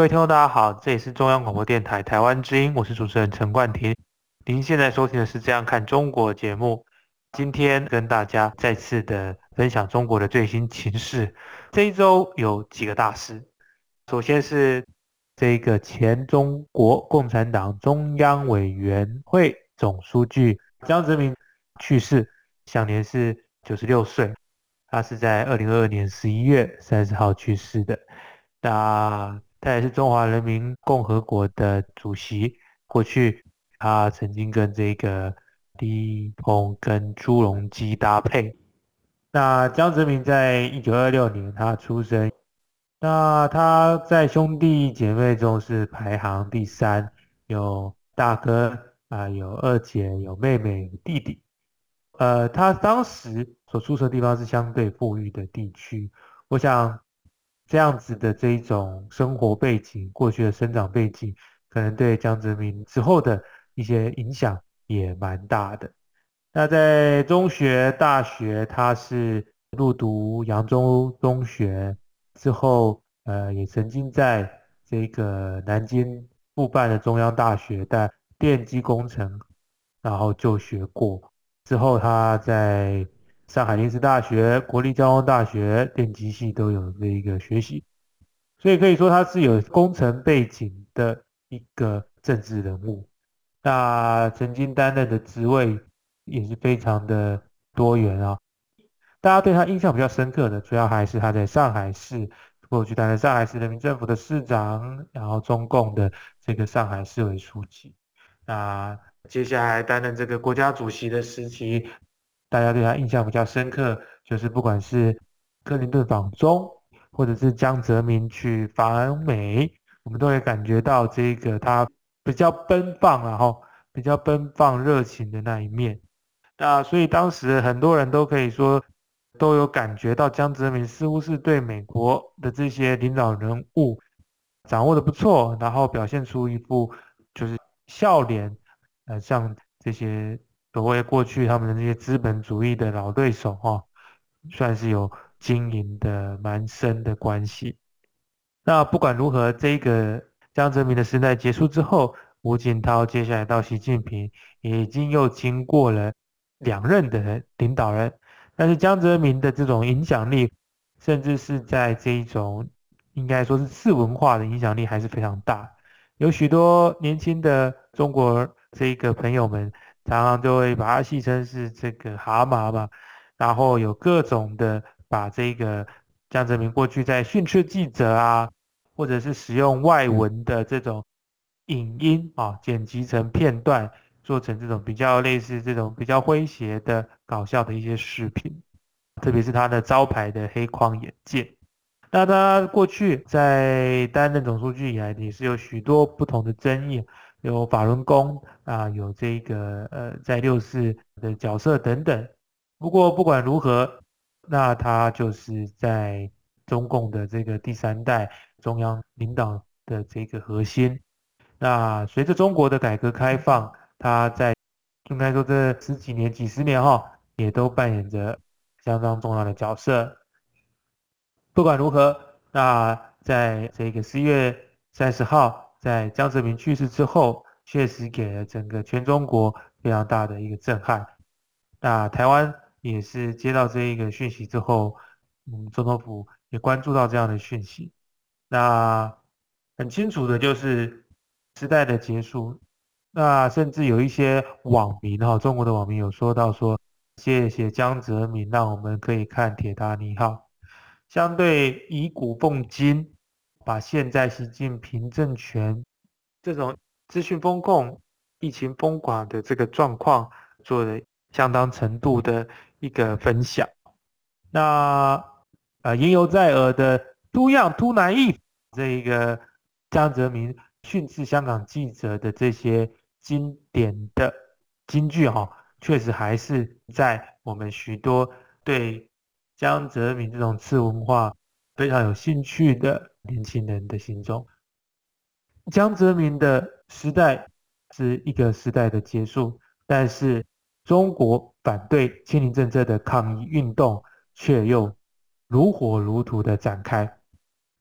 各位听众，大家好，这里是中央广播电台台湾之音，我是主持人陈冠廷。您现在收听的是《这样看中国》节目，今天跟大家再次的分享中国的最新情势。这一周有几个大事，首先是这个前中国共产党中央委员会总书记江泽民去世，享年是九十六岁。他是在二零二二年十一月三十号去世的。那他也是中华人民共和国的主席。过去他曾经跟这个李鹏跟朱镕基搭配。那江泽民在一九二六年他出生，那他在兄弟姐妹中是排行第三，有大哥啊，有二姐，有妹妹，有弟弟。呃，他当时所出生的地方是相对富裕的地区，我想。这样子的这一种生活背景，过去的生长背景，可能对江泽民之后的一些影响也蛮大的。那在中学、大学，他是入读扬州中学之后，呃，也曾经在这个南京复办的中央大学的电机工程，然后就学过。之后他在上海临时大学、国立交通大学电机系都有这一个学习，所以可以说他是有工程背景的一个政治人物。那曾经担任的职位也是非常的多元啊。大家对他印象比较深刻的，主要还是他在上海市过去担任上海市人民政府的市长，然后中共的这个上海市委书记。那接下来担任这个国家主席的时期。大家对他印象比较深刻，就是不管是克林顿访中，或者是江泽民去访美，我们都会感觉到这个他比较奔放，然后比较奔放热情的那一面。那所以当时很多人都可以说，都有感觉到江泽民似乎是对美国的这些领导人物掌握的不错，然后表现出一副就是笑脸，呃，像这些。所谓过去他们的那些资本主义的老对手哈，算是有经营的蛮深的关系。那不管如何，这个江泽民的时代结束之后，胡锦涛接下来到习近平，已经又经过了两任的领导人。但是江泽民的这种影响力，甚至是在这一种应该说是次文化的影响力还是非常大。有许多年轻的中国这个朋友们。常常就会把它戏称是这个蛤蟆嘛，然后有各种的把这个江泽民过去在训斥记者啊，或者是使用外文的这种影音啊，剪辑成片段，做成这种比较类似这种比较诙谐的搞笑的一些视频，特别是他的招牌的黑框眼镜。那他过去在担任总书记以来，也是有许多不同的争议。有法轮功啊，有这个呃，在六四的角色等等。不过不管如何，那他就是在中共的这个第三代中央领导的这个核心。那随着中国的改革开放，他在应该说这十几年、几十年哈，也都扮演着相当重要的角色。不管如何，那在这个十一月三十号。在江泽民去世之后，确实给了整个全中国非常大的一个震撼。那台湾也是接到这一个讯息之后，嗯，总统府也关注到这样的讯息。那很清楚的就是时代的结束。那甚至有一些网民哈，中国的网民有说到说，谢谢江泽民，让我们可以看铁达尼号。相对以古奉今。把现在习近平政权这种资讯风控、疫情封管的这个状况做的相当程度的一个分享。那呃，言犹在耳的 “too young, too naive” 这一个江泽民训斥香港记者的这些经典的金句哈，确实还是在我们许多对江泽民这种次文化非常有兴趣的年轻人的心中。江泽民的时代是一个时代的结束，但是中国反对清零政策的抗议运动却又如火如荼的展开。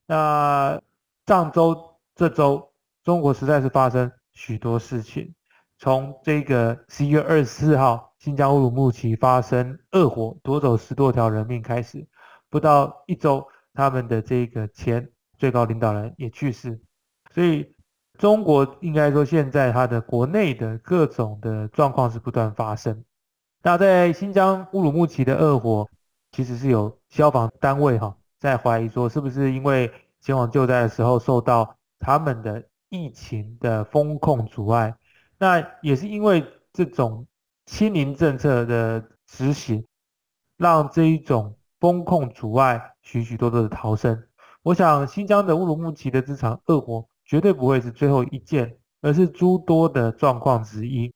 那上周、这周，中国实在是发生许多事情。从这个十一月二十四号，新疆乌鲁木齐发生恶火，夺走十多条人命开始，不到一周，他们的这个前最高领导人也去世。所以，中国应该说现在它的国内的各种的状况是不断发生。那在新疆乌鲁木齐的恶火，其实是有消防单位哈在怀疑说，是不是因为前往救灾的时候受到他们的疫情的风控阻碍？那也是因为这种清零政策的执行，让这一种风控阻碍许许多多的逃生。我想新疆的乌鲁木齐的这场恶火绝对不会是最后一件，而是诸多的状况之一。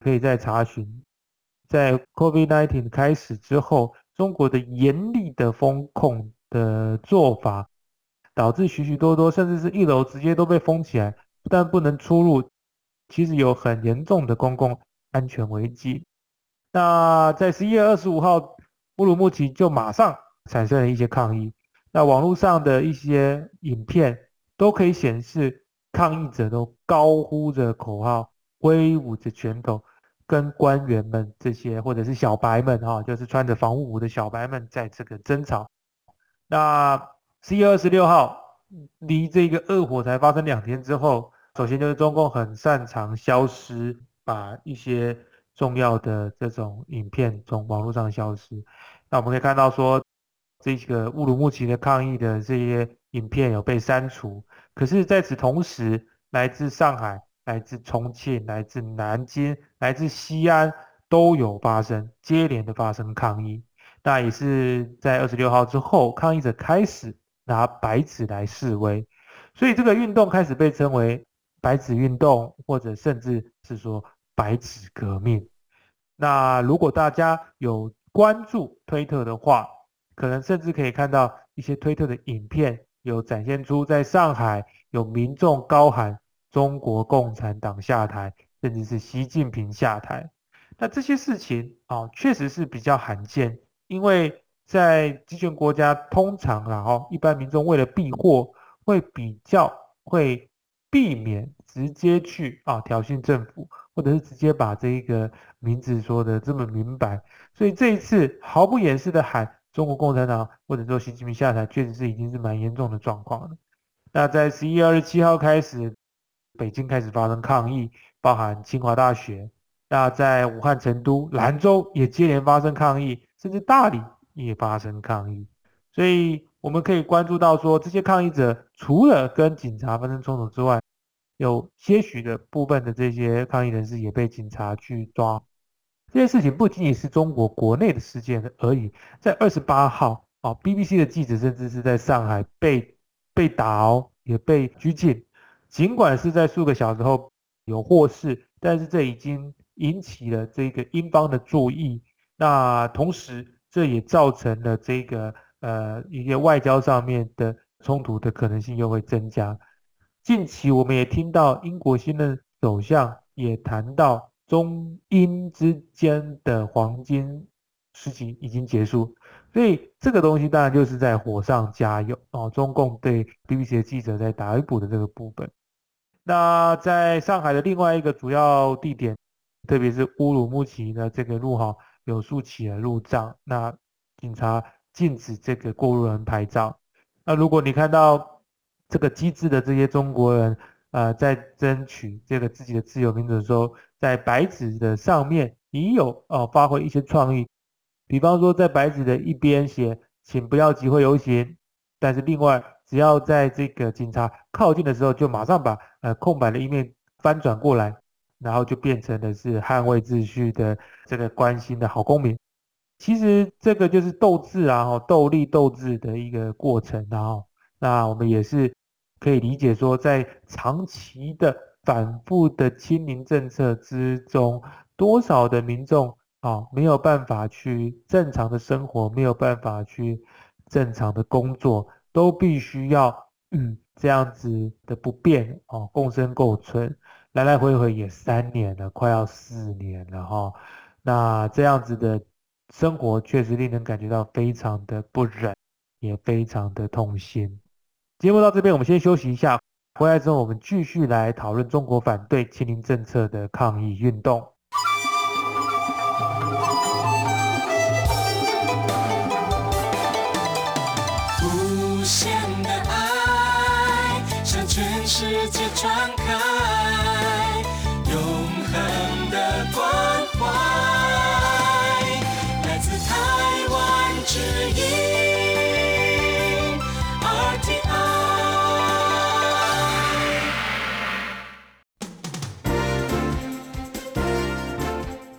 可以再查询，在 COVID-19 开始之后，中国的严厉的风控的做法，导致许许多多甚至是一楼直接都被封起来，不但不能出入。其实有很严重的公共安全危机。那在十一月二十五号，乌鲁木齐就马上产生了一些抗议。那网络上的一些影片都可以显示，抗议者都高呼着口号，挥舞着拳头，跟官员们这些或者是小白们哈，就是穿着防护服的小白们在这个争吵。那十一月二十六号，离这个恶火才发生两天之后。首先就是中共很擅长消失，把一些重要的这种影片从网络上消失。那我们可以看到说，这个乌鲁木齐的抗议的这些影片有被删除。可是在此同时，来自上海、来自重庆、来自南京、来自西安都有发生接连的发生抗议。那也是在二十六号之后，抗议者开始拿白纸来示威，所以这个运动开始被称为。白纸运动，或者甚至是说白纸革命。那如果大家有关注推特的话，可能甚至可以看到一些推特的影片，有展现出在上海有民众高喊“中国共产党下台”，甚至是习近平下台。那这些事情啊，确实是比较罕见，因为在集权国家，通常然后一般民众为了避祸，会比较会。避免直接去啊挑衅政府，或者是直接把这一个名字说的这么明白，所以这一次毫不掩饰的喊中国共产党或者说习近平下台，确实是已经是蛮严重的状况了。那在十一月二十七号开始，北京开始发生抗议，包含清华大学，那在武汉、成都、兰州也接连发生抗议，甚至大理也发生抗议，所以。我们可以关注到，说这些抗议者除了跟警察发生冲突之外，有些许的部分的这些抗议人士也被警察去抓。这件事情不仅仅是中国国内的事件而已。在二十八号啊，BBC 的记者甚至是在上海被被打哦，也被拘禁。尽管是在数个小时后有获释，但是这已经引起了这个英方的注意。那同时，这也造成了这个。呃，一些外交上面的冲突的可能性又会增加。近期我们也听到英国新任首相也谈到中英之间的黄金时期已经结束，所以这个东西当然就是在火上加油哦。中共对 BBC 的记者在逮捕的这个部分。那在上海的另外一个主要地点，特别是乌鲁木齐的这个路哈，有竖起了路障，那警察。禁止这个过路人拍照。那如果你看到这个机智的这些中国人，呃，在争取这个自己的自由民主的时候，在白纸的上面也有哦发挥一些创意。比方说，在白纸的一边写“请不要集会游行”，但是另外只要在这个警察靠近的时候，就马上把呃空白的一面翻转过来，然后就变成的是捍卫秩序的这个关心的好公民。其实这个就是斗智啊，斗力斗智的一个过程，然后那我们也是可以理解说，在长期的反复的清零政策之中，多少的民众啊没有办法去正常的生活，没有办法去正常的工作，都必须要嗯这样子的不便哦共生共存，来来回回也三年了，快要四年了哈。那这样子的生活确实令人感觉到非常的不忍，也非常的痛心。节目到这边，我们先休息一下。回来之后，我们继续来讨论中国反对清零政策的抗议运动。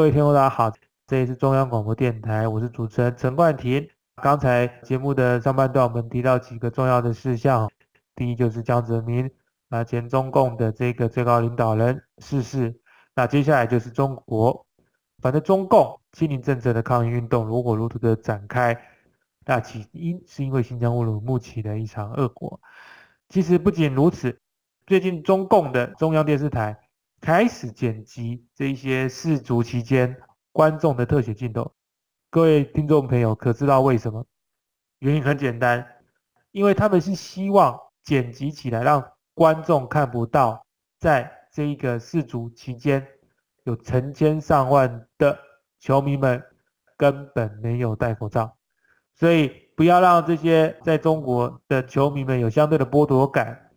各位听众，大家好，这里是中央广播电台，我是主持人陈冠廷。刚才节目的上半段，我们提到几个重要的事项，第一就是江泽民啊，前中共的这个最高领导人逝世。那接下来就是中国，反正中共清零政策的抗议运动如火如荼的展开。那起因是因为新疆乌鲁木齐的一场恶果。其实不仅如此，最近中共的中央电视台。开始剪辑这一些世足期间观众的特写镜头，各位听众朋友可知道为什么？原因很简单，因为他们是希望剪辑起来让观众看不到，在这一个世足期间有成千上万的球迷们根本没有戴口罩，所以不要让这些在中国的球迷们有相对的剥夺感。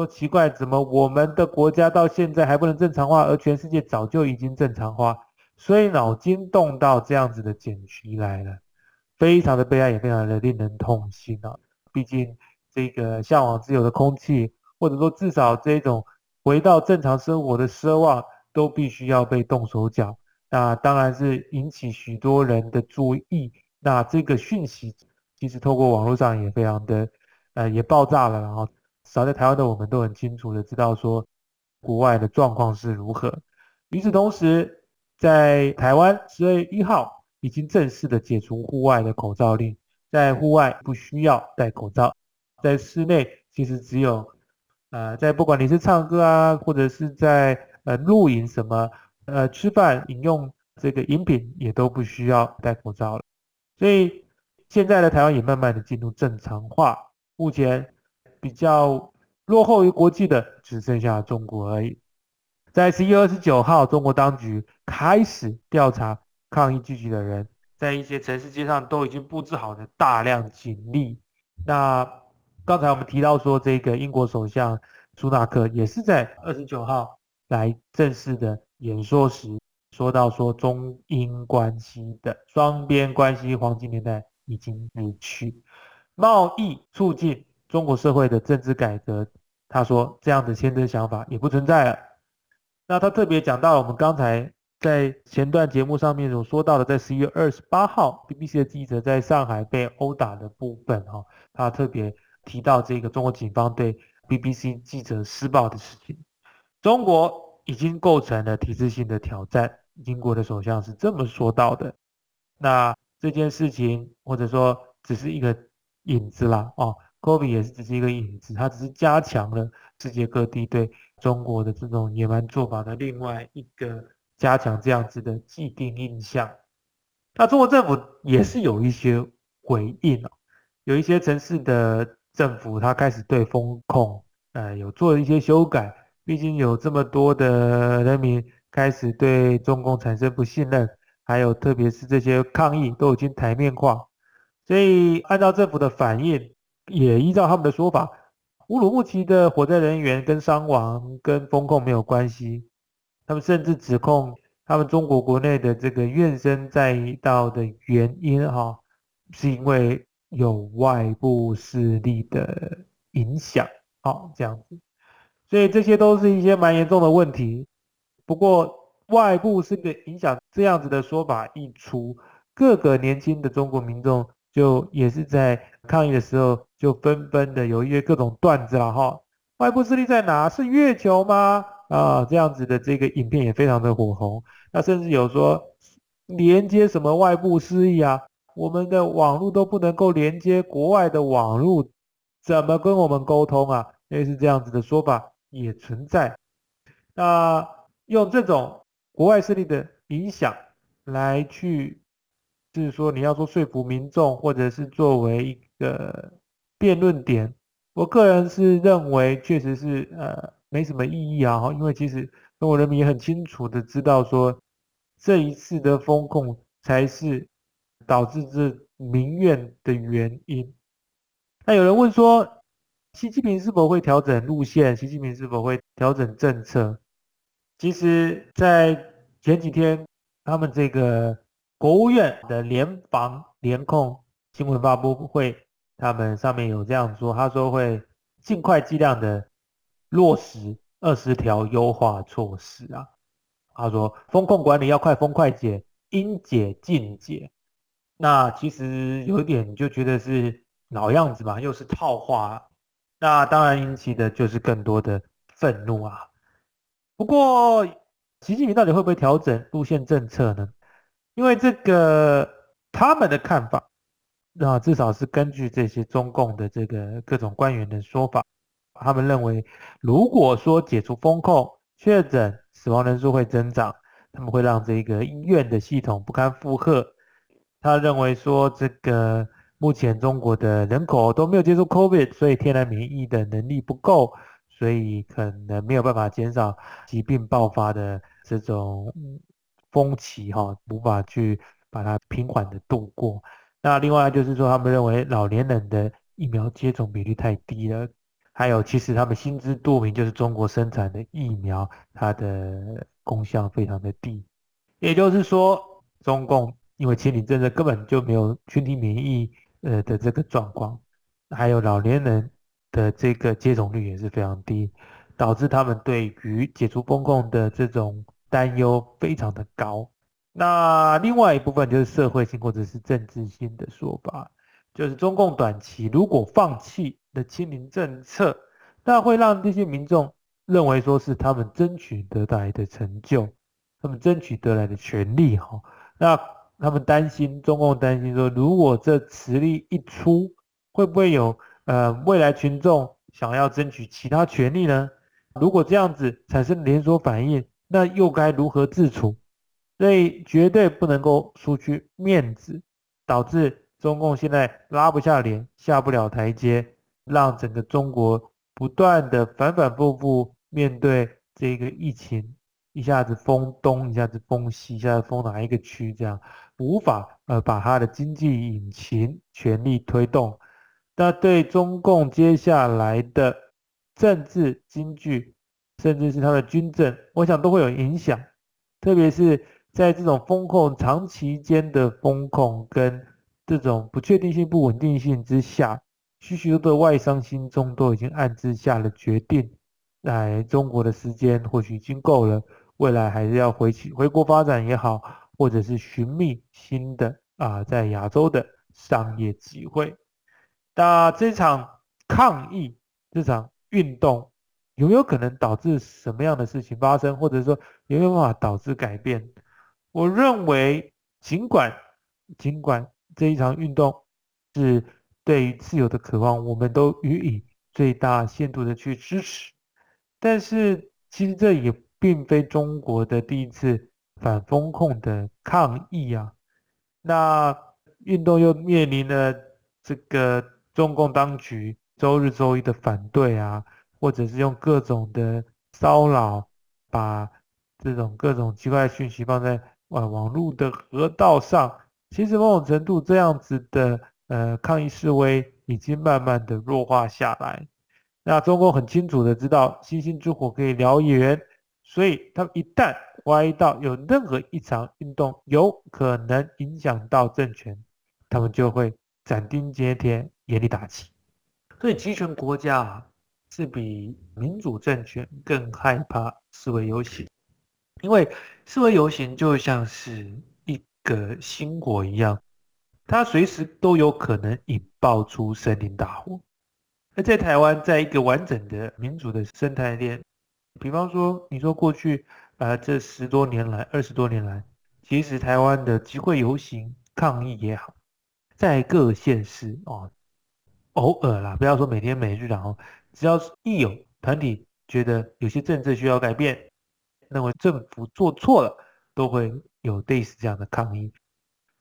说奇怪，怎么我们的国家到现在还不能正常化，而全世界早就已经正常化？所以脑筋动到这样子的剪辑来了，非常的悲哀，也非常的令人痛心啊！毕竟这个向往自由的空气，或者说至少这种回到正常生活的奢望，都必须要被动手脚。那当然是引起许多人的注意。那这个讯息其实透过网络上也非常的，呃，也爆炸了，然后。少在台湾的我们都很清楚的知道说，国外的状况是如何。与此同时，在台湾十月一号已经正式的解除户外的口罩令，在户外不需要戴口罩，在室内其实只有，呃，在不管你是唱歌啊，或者是在呃露营什么，呃吃饭饮用这个饮品也都不需要戴口罩了。所以现在的台湾也慢慢的进入正常化，目前。比较落后于国际的只剩下中国而已。在十一月二十九号，中国当局开始调查抗议聚集的人，在一些城市街上都已经布置好了大量警力。那刚才我们提到说，这个英国首相苏纳克也是在二十九号来正式的演说时，说到说中英关系的双边关系黄金年代已经离去，贸易促进。中国社会的政治改革，他说这样的先真想法也不存在了。那他特别讲到了我们刚才在前段节目上面所说到的，在十一月二十八号，BBC 的记者在上海被殴打的部分，哈，他特别提到这个中国警方对 BBC 记者施暴的事情。中国已经构成了体制性的挑战，英国的首相是这么说到的。那这件事情，或者说只是一个影子啦，哦，Kobe 也是只是一个影子，它只是加强了世界各地对中国的这种野蛮做法的另外一个加强这样子的既定印象。那中国政府也是有一些回应哦，有一些城市的政府，它开始对风控，呃，有做一些修改。毕竟有这么多的人民开始对中共产生不信任，还有特别是这些抗议都已经台面化，所以按照政府的反应，也依照他们的说法，乌鲁木齐的火灾人员跟伤亡跟风控没有关系，他们甚至指控他们中国国内的这个怨声载道的原因哈，是因为有外部势力的影响，好这样子。所以这些都是一些蛮严重的问题。不过外部是个影响，这样子的说法一出，各个年轻的中国民众就也是在抗议的时候，就纷纷的有一些各种段子了哈。外部势力在哪？是月球吗？啊，这样子的这个影片也非常的火红。那甚至有说连接什么外部势力啊？我们的网络都不能够连接国外的网络，怎么跟我们沟通啊？类似这样子的说法。也存在，那用这种国外势力的影响来去，就是说你要说说服民众，或者是作为一个辩论点，我个人是认为确实是呃没什么意义啊，因为其实中国人民也很清楚的知道说，这一次的风控才是导致这民怨的原因。那有人问说。习近平是否会调整路线？习近平是否会调整政策？其实，在前几天，他们这个国务院的联防联控新闻发布会，他们上面有这样说，他说会尽快尽量的落实二十条优化措施啊。他说，风控管理要快封快解，应解尽解。那其实有一点就觉得是老样子嘛，又是套话。那当然引起的就是更多的愤怒啊。不过，习近平到底会不会调整路线政策呢？因为这个他们的看法，那至少是根据这些中共的这个各种官员的说法，他们认为，如果说解除封控，确诊死亡人数会增长，他们会让这个医院的系统不堪负荷。他认为说这个。目前中国的人口都没有接触 COVID，所以天然免疫的能力不够，所以可能没有办法减少疾病爆发的这种风起哈，无法去把它平缓的度过。那另外就是说，他们认为老年人的疫苗接种比例太低了，还有其实他们心知肚明，就是中国生产的疫苗它的功效非常的低，也就是说，中共因为清零政策根本就没有群体免疫。呃的这个状况，还有老年人的这个接种率也是非常低，导致他们对于解除风控的这种担忧非常的高。那另外一部分就是社会性或者是政治性的说法，就是中共短期如果放弃的清零政策，那会让这些民众认为说是他们争取得来的成就，他们争取得来的权利哈。那他们担心，中共担心说，如果这磁力一出，会不会有呃未来群众想要争取其他权利呢？如果这样子产生连锁反应，那又该如何自处？所以绝对不能够输去面子，导致中共现在拉不下脸，下不了台阶，让整个中国不断的反反复复面对这个疫情。一下子封东，一下子封西，一下子封哪一个区，这样无法呃把它的经济引擎全力推动。那对中共接下来的政治、经济，甚至是它的军政，我想都会有影响。特别是在这种风控长期间的风控跟这种不确定性、不稳定性之下，许许多多外商心中都已经暗自下了决定，来中国的时间或许已经够了。未来还是要回去回国发展也好，或者是寻觅新的啊在亚洲的商业机会。那这场抗议，这场运动有没有可能导致什么样的事情发生，或者说有没有办法导致改变？我认为，尽管尽管这一场运动是对于自由的渴望，我们都予以最大限度的去支持，但是其实这也并非中国的第一次反风控的抗议啊。那运动又面临了这个中共当局周日周一的反对啊，或者是用各种的骚扰，把这种各种奇怪的讯息放在。啊，网络的河道上，其实某种程度这样子的呃抗议示威已经慢慢的弱化下来。那中共很清楚的知道星星之火可以燎原，所以他们一旦怀疑到有任何一场运动有可能影响到政权，他们就会斩钉截铁、严厉打击。所以集权国家啊是比民主政权更害怕示威游行。因为示威游行就像是一个星火一样，它随时都有可能引爆出森林大火。而在台湾，在一个完整的民主的生态链，比方说，你说过去啊这十多年来、二十多年来，其实台湾的集会游行抗议也好，在各县市哦，偶尔啦，不要说每天每日然后，只要一有团体觉得有些政策需要改变。认为政府做错了，都会有类似这样的抗议，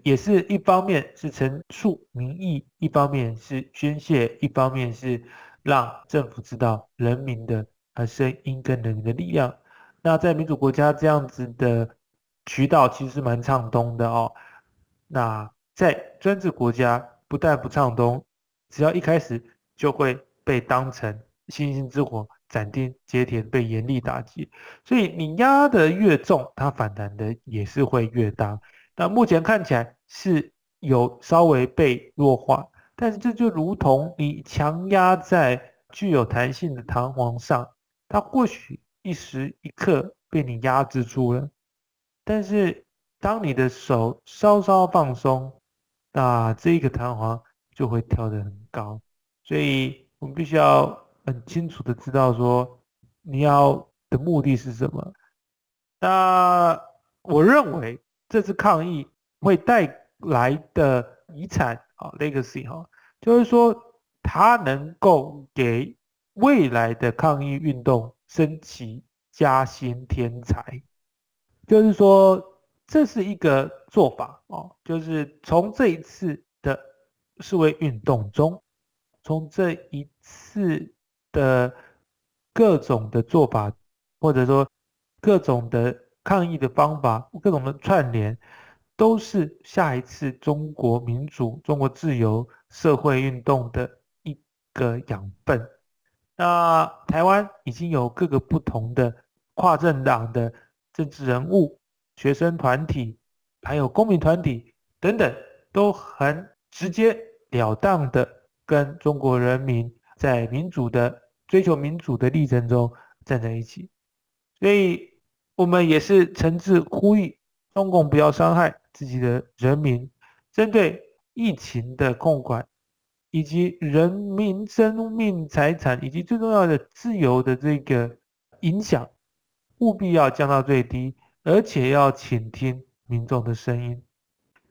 也是一方面是陈述民意，一方面是宣泄，一方面是让政府知道人民的啊声音跟人民的力量。那在民主国家这样子的渠道其实是蛮畅通的哦。那在专制国家不但不畅通，只要一开始就会被当成星星之火。斩钉截铁被严厉打击，所以你压得越重，它反弹的也是会越大。那目前看起来是有稍微被弱化，但是这就如同你强压在具有弹性的弹簧上，它或许一时一刻被你压制住了，但是当你的手稍稍放松，那这个弹簧就会跳得很高。所以我们必须要。很清楚的知道说你要的目的是什么。那我认为这次抗议会带来的遗产啊，legacy 哈，就是说它能够给未来的抗议运动升旗加薪添彩。就是说这是一个做法哦，就是从这一次的示威运动中，从这一次。的各种的做法，或者说各种的抗议的方法，各种的串联，都是下一次中国民主、中国自由社会运动的一个养分。那台湾已经有各个不同的跨政党的政治人物、学生团体，还有公民团体等等，都很直截了当的跟中国人民。在民主的追求民主的历程中站在一起，所以我们也是诚挚呼吁中共不要伤害自己的人民，针对疫情的控管以及人民生命财产以及最重要的自由的这个影响，务必要降到最低，而且要倾听民众的声音，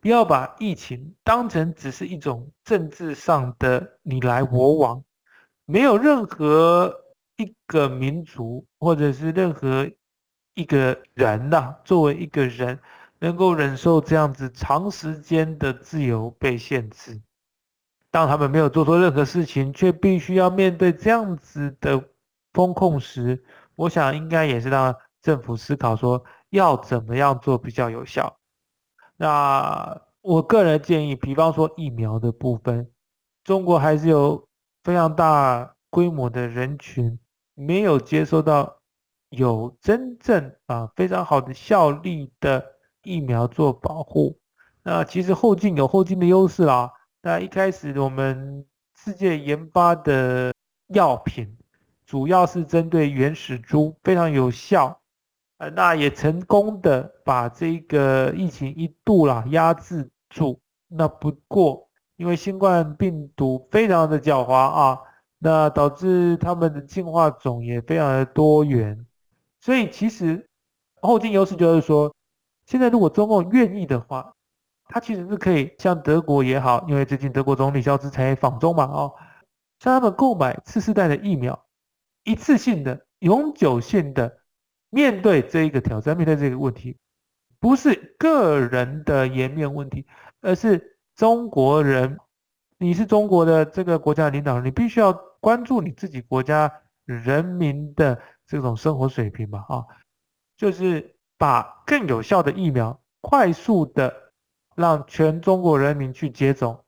不要把疫情当成只是一种政治上的你来我往。没有任何一个民族，或者是任何一个人呐，作为一个人，能够忍受这样子长时间的自由被限制。当他们没有做错任何事情，却必须要面对这样子的风控时，我想应该也是让政府思考说要怎么样做比较有效。那我个人建议，比方说疫苗的部分，中国还是有。非常大规模的人群没有接收到有真正啊非常好的效力的疫苗做保护，那其实后劲有后劲的优势啦。那一开始我们世界研发的药品主要是针对原始株，非常有效。呃，那也成功的把这个疫情一度啦压制住。那不过，因为新冠病毒非常的狡猾啊，那导致他们的进化种也非常的多元，所以其实后进优势就是说，现在如果中共愿意的话，他其实是可以像德国也好，因为最近德国总理肖兹才访中嘛，哦，向他们购买次世代的疫苗，一次性的、永久性的面对这一个挑战，面对这个问题，不是个人的颜面问题。而是中国人，你是中国的这个国家领导人，你必须要关注你自己国家人民的这种生活水平嘛？啊，就是把更有效的疫苗快速的让全中国人民去接种，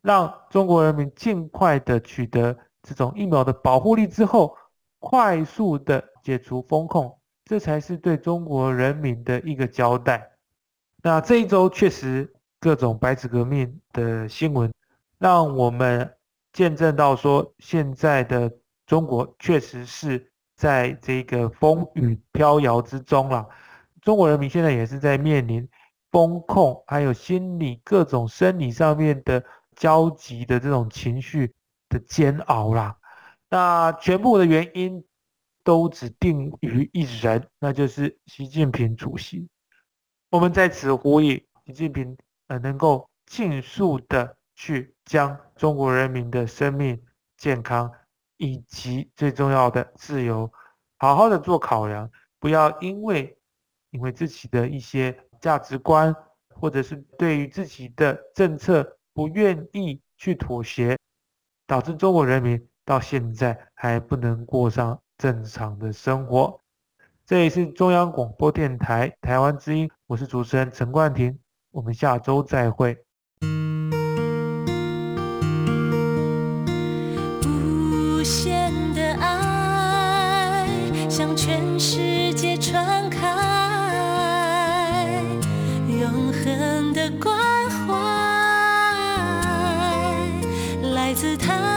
让中国人民尽快的取得这种疫苗的保护力之后，快速的解除风控，这才是对中国人民的一个交代。那这一周确实。各种白纸革命的新闻，让我们见证到说，现在的中国确实是在这个风雨飘摇之中了。中国人民现在也是在面临风控，还有心理各种生理上面的焦急的这种情绪的煎熬啦。那全部的原因都只定于一人，那就是习近平主席。我们在此呼吁习近平。呃，能够尽速的去将中国人民的生命健康以及最重要的自由，好好的做考量，不要因为因为自己的一些价值观，或者是对于自己的政策不愿意去妥协，导致中国人民到现在还不能过上正常的生活。这里是中央广播电台台湾之音，我是主持人陈冠廷。我们下周再会。无限的爱向全世界传开，永恒的关怀来自他。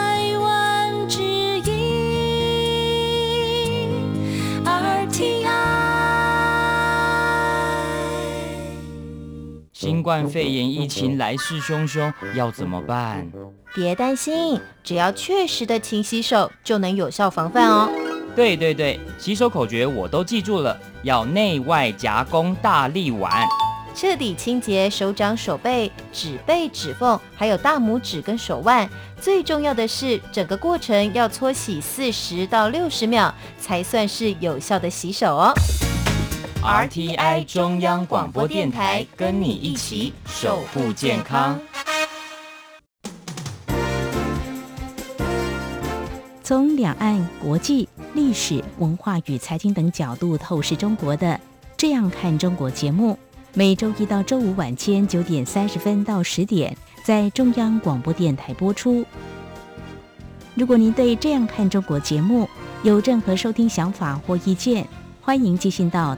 冠肺炎疫情来势汹汹，要怎么办？别担心，只要确实的勤洗手，就能有效防范哦。对对对，洗手口诀我都记住了，要内外夹攻大力丸，彻底清洁手掌、手背、指背、指缝，还有大拇指跟手腕。最重要的是，整个过程要搓洗四十到六十秒，才算是有效的洗手哦。RTI 中央广播电台，跟你一起守护健康。从两岸、国际、历史文化与财经等角度透视中国的《这样看中国》节目，每周一到周五晚间九点三十分到十点在中央广播电台播出。如果您对《这样看中国》节目有任何收听想法或意见，欢迎寄信到。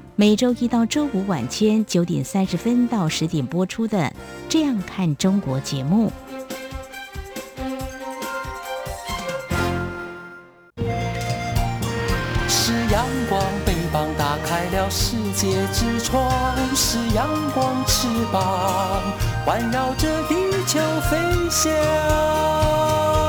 每周一到周五晚间九点三十分到十点播出的《这样看中国》节目。是阳光，翅膀打开了世界之窗；是阳光，翅膀环绕着地球飞翔。